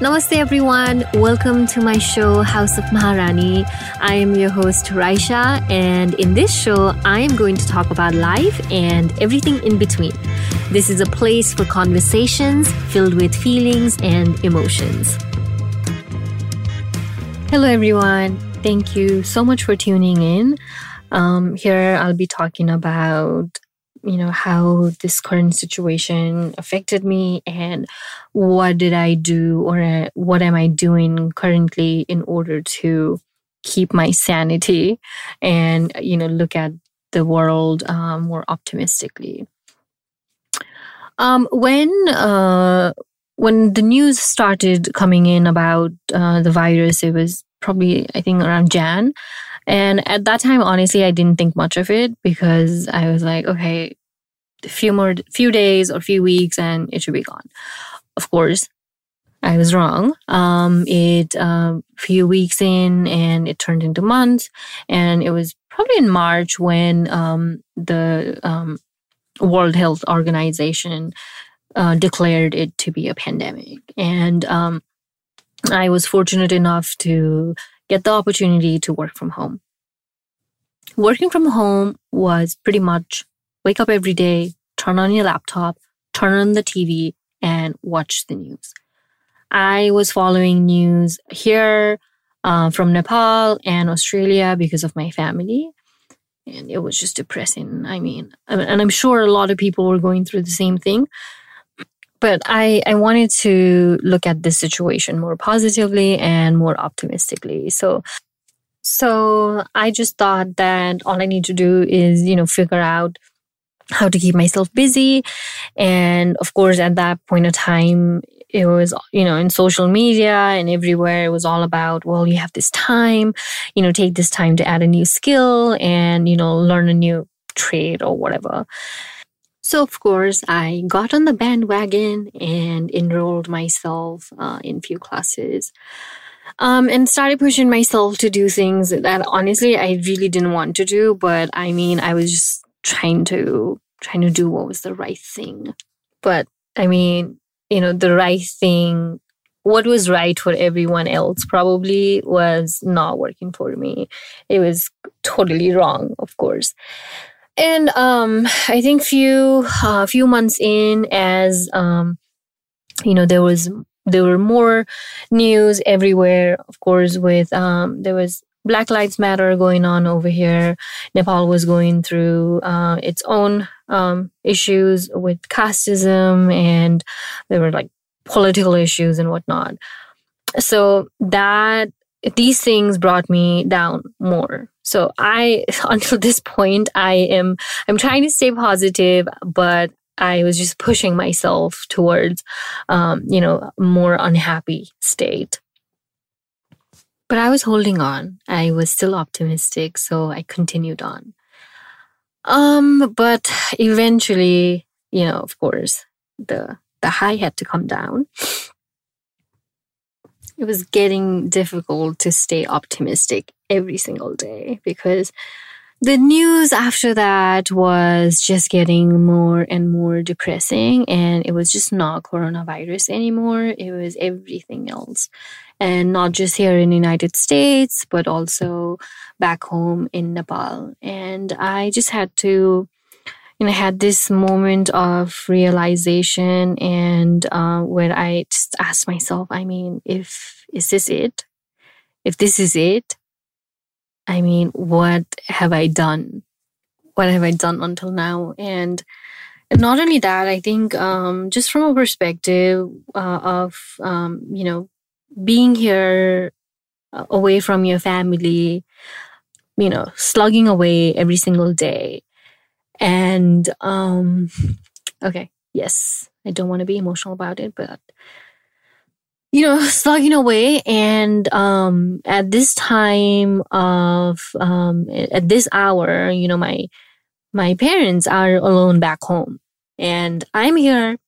Namaste, everyone. Welcome to my show, House of Maharrani. I am your host, Raisha, and in this show, I am going to talk about life and everything in between. This is a place for conversations filled with feelings and emotions. Hello, everyone. Thank you so much for tuning in. Um, here, I'll be talking about you know how this current situation affected me and what did i do or uh, what am i doing currently in order to keep my sanity and you know look at the world um, more optimistically. Um, when uh, when the news started coming in about uh, the virus it was probably i think around jan and at that time, honestly, I didn't think much of it because I was like, okay, a few more, few days or few weeks and it should be gone. Of course, I was wrong. Um, it, a uh, few weeks in and it turned into months. And it was probably in March when, um, the, um, World Health Organization, uh, declared it to be a pandemic. And, um, I was fortunate enough to get the opportunity to work from home. Working from home was pretty much wake up every day, turn on your laptop, turn on the TV, and watch the news. I was following news here uh, from Nepal and Australia because of my family. And it was just depressing. I mean, and I'm sure a lot of people were going through the same thing but I, I wanted to look at this situation more positively and more optimistically. So, so I just thought that all I need to do is, you know, figure out how to keep myself busy. And of course, at that point of time, it was, you know, in social media and everywhere, it was all about, well, you have this time, you know, take this time to add a new skill and, you know, learn a new trade or whatever. So, of course, I got on the bandwagon and enrolled myself uh, in few classes um, and started pushing myself to do things that honestly I really didn't want to do. But I mean, I was just trying to trying to do what was the right thing. But I mean, you know, the right thing, what was right for everyone else probably was not working for me. It was totally wrong, of course. And um, I think few a uh, few months in, as um, you know, there was there were more news everywhere. Of course, with um, there was Black Lives Matter going on over here. Nepal was going through uh, its own um, issues with casteism, and there were like political issues and whatnot. So that these things brought me down more. So I, until this point, I am, I'm trying to stay positive, but I was just pushing myself towards, um, you know, more unhappy state. But I was holding on. I was still optimistic, so I continued on. Um, but eventually, you know, of course, the the high had to come down it was getting difficult to stay optimistic every single day because the news after that was just getting more and more depressing and it was just not coronavirus anymore. It was everything else. And not just here in the united states but also back home in nepal. And i just had to and I had this moment of realization and uh, where I just asked myself, I mean, if is this it? If this is it, I mean, what have I done? What have I done until now? And, and not only that, I think um, just from a perspective uh, of um, you know being here uh, away from your family, you know, slugging away every single day and um, okay, yes, I don't want to be emotional about it, but you know, slugging away. And um, at this time of um, at this hour, you know, my my parents are alone back home, and I'm here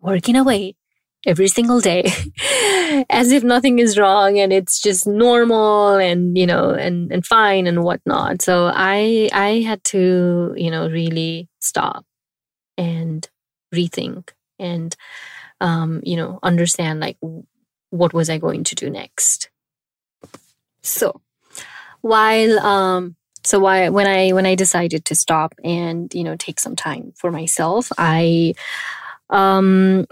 working away every single day as if nothing is wrong and it's just normal and you know and and fine and whatnot so i i had to you know really stop and rethink and um you know understand like what was I going to do next. So while um so why when I when I decided to stop and you know take some time for myself, I um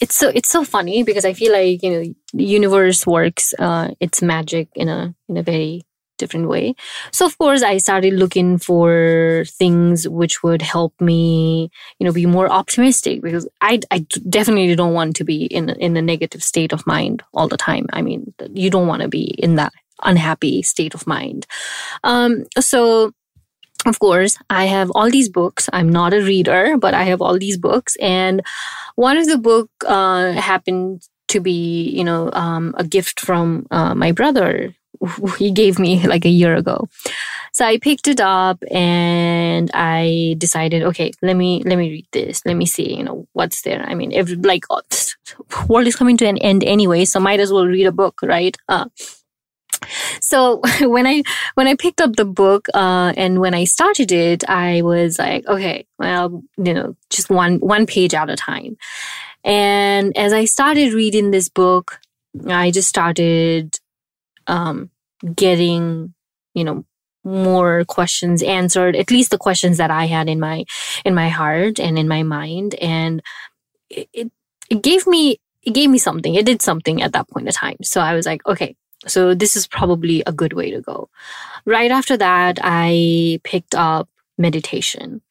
it's so it's so funny because I feel like you know the universe works uh its magic in a in a very different way. So of course I started looking for things which would help me, you know, be more optimistic because I, I definitely don't want to be in in a negative state of mind all the time. I mean, you don't want to be in that unhappy state of mind. Um, so of course, I have all these books. I'm not a reader, but I have all these books. And one of the book uh, happened to be, you know, um, a gift from uh, my brother. He gave me like a year ago. So I picked it up and I decided, okay, let me let me read this. Let me see, you know, what's there. I mean, every like world is coming to an end anyway, so might as well read a book, right? Uh, so when I when I picked up the book uh, and when I started it, I was like, okay, well, you know, just one one page at a time. And as I started reading this book, I just started um, getting, you know, more questions answered. At least the questions that I had in my in my heart and in my mind, and it, it, gave me it gave me something. It did something at that point in time. So I was like, okay, so this is probably a good way to go. Right after that, I picked up meditation.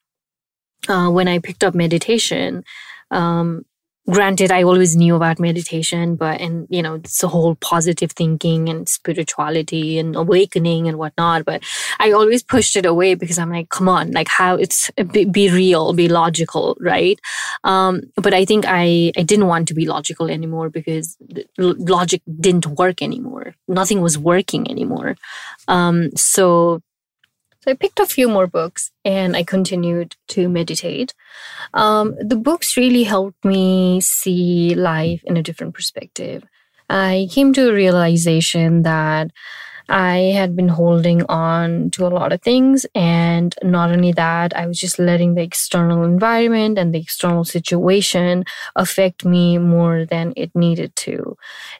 Uh, when I picked up meditation, um, granted i always knew about meditation but and you know it's a whole positive thinking and spirituality and awakening and whatnot but i always pushed it away because i'm like come on like how it's be, be real be logical right? Um, but i think i i didn't want to be logical anymore because logic didn't work anymore. Nothing was working anymore. Um, so so I picked a few more books and I continued to meditate. Um, the books really helped me see life in a different perspective. I came to a realization that I had been holding on to a lot of things. And not only that, I was just letting the external environment and the external situation affect me more than it needed to.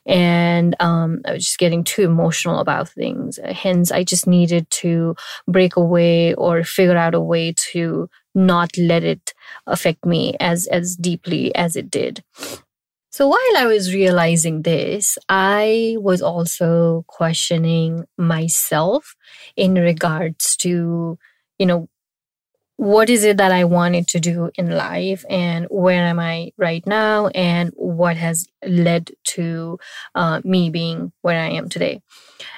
And um, I was just getting too emotional about things. Hence, I just needed to break away or figure out a way to not let it affect me as as deeply as it did so while I was realizing this, I was also questioning myself in regards to, you know, what is it that I wanted to do in life and where am I right now and what has led to uh, me being where I am today.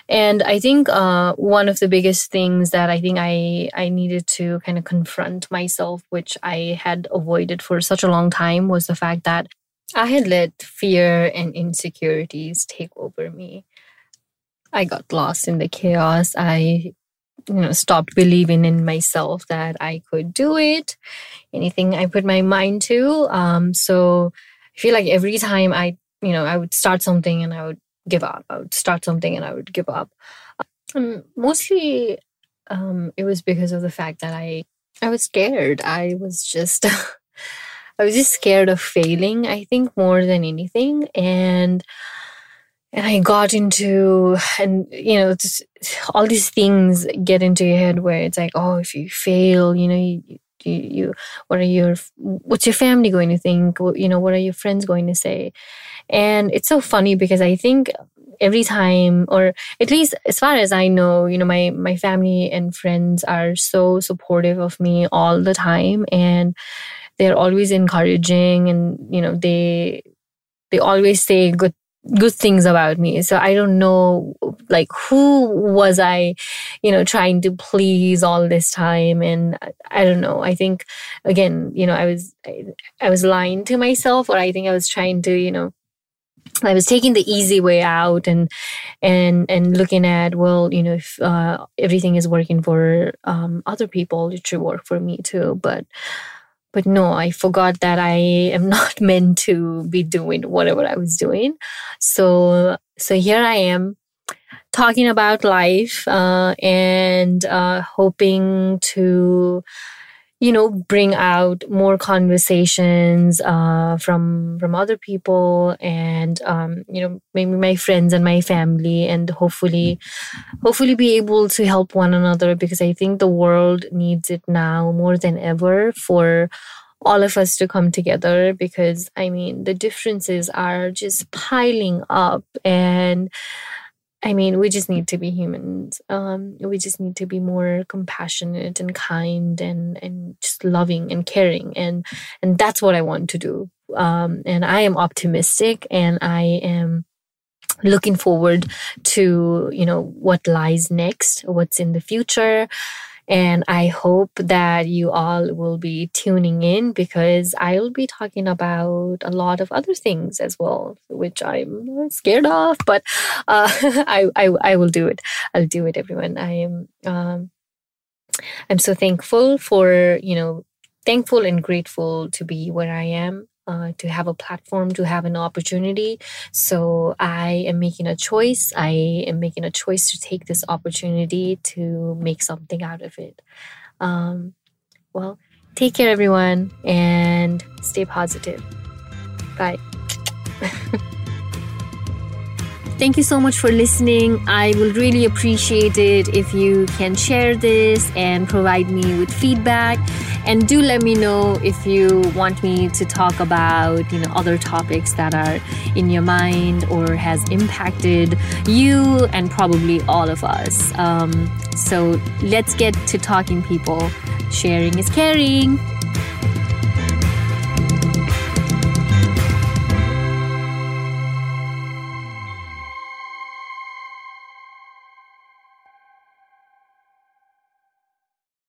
And I think uh, one of the biggest things that I think I, I needed to kind of confront myself, which I had avoided for such a long time, was the fact that I had let fear and insecurities take over me. I got lost in the chaos. I you know stopped believing in myself that I could do it. Anything I put my mind to. Um so I feel like every time I you know I would start something and I would give up. I would start something and I would give up. Um, mostly um it was because of the fact that I I was scared. I was just I was just scared of failing, I think, more than anything. And and I got into and you know all these things get into your head where it's like, oh, if you fail, you know, you, you, you what are your what's your family going to think? You know, what are your friends going to say? And it's so funny because I think every time or at least as far as i know you know my my family and friends are so supportive of me all the time and they're always encouraging and you know they they always say good good things about me. So i don't know like who was i you know trying to please all this time? And i don't know. I think again you know i was I, I was lying to myself or i think i was trying to you know I was taking the easy way out and and and looking at well you know if uh, everything is working for um, other people it should work for me too. But but no, I forgot that I am not meant to be doing whatever I was doing. So, so here I am talking about life uh, and uh, hoping to, you know bring out more conversations uh, from from other people and um, you know maybe my friends and my family and hopefully hopefully be able to help one another because i think the world needs it now more than ever for all of us to come together because i mean the differences are just piling up and I mean, we just need to be humans. Um, we just need to be more compassionate and kind and and just loving and caring and and that's what I want to do. Um, and I am optimistic and I am looking forward to you know what lies next, what's in the future. And I hope that you all will be tuning in because I will be talking about a lot of other things as well, which I'm scared of, but uh, I, I, I will do it. I'll do it, everyone. I am, um, I'm so thankful for, you know, thankful and grateful to be where I am uh, to have a platform, to have an opportunity. So I am making a choice. I am making a choice to take this opportunity to make something out of it. Um, well, take care, everyone, and stay positive. Bye. Thank you so much for listening. I will really appreciate it if you can share this and provide me with feedback. And do let me know if you want me to talk about, you know, other topics that are in your mind or has impacted you and probably all of us. Um, so let's get to talking, people. Sharing is caring.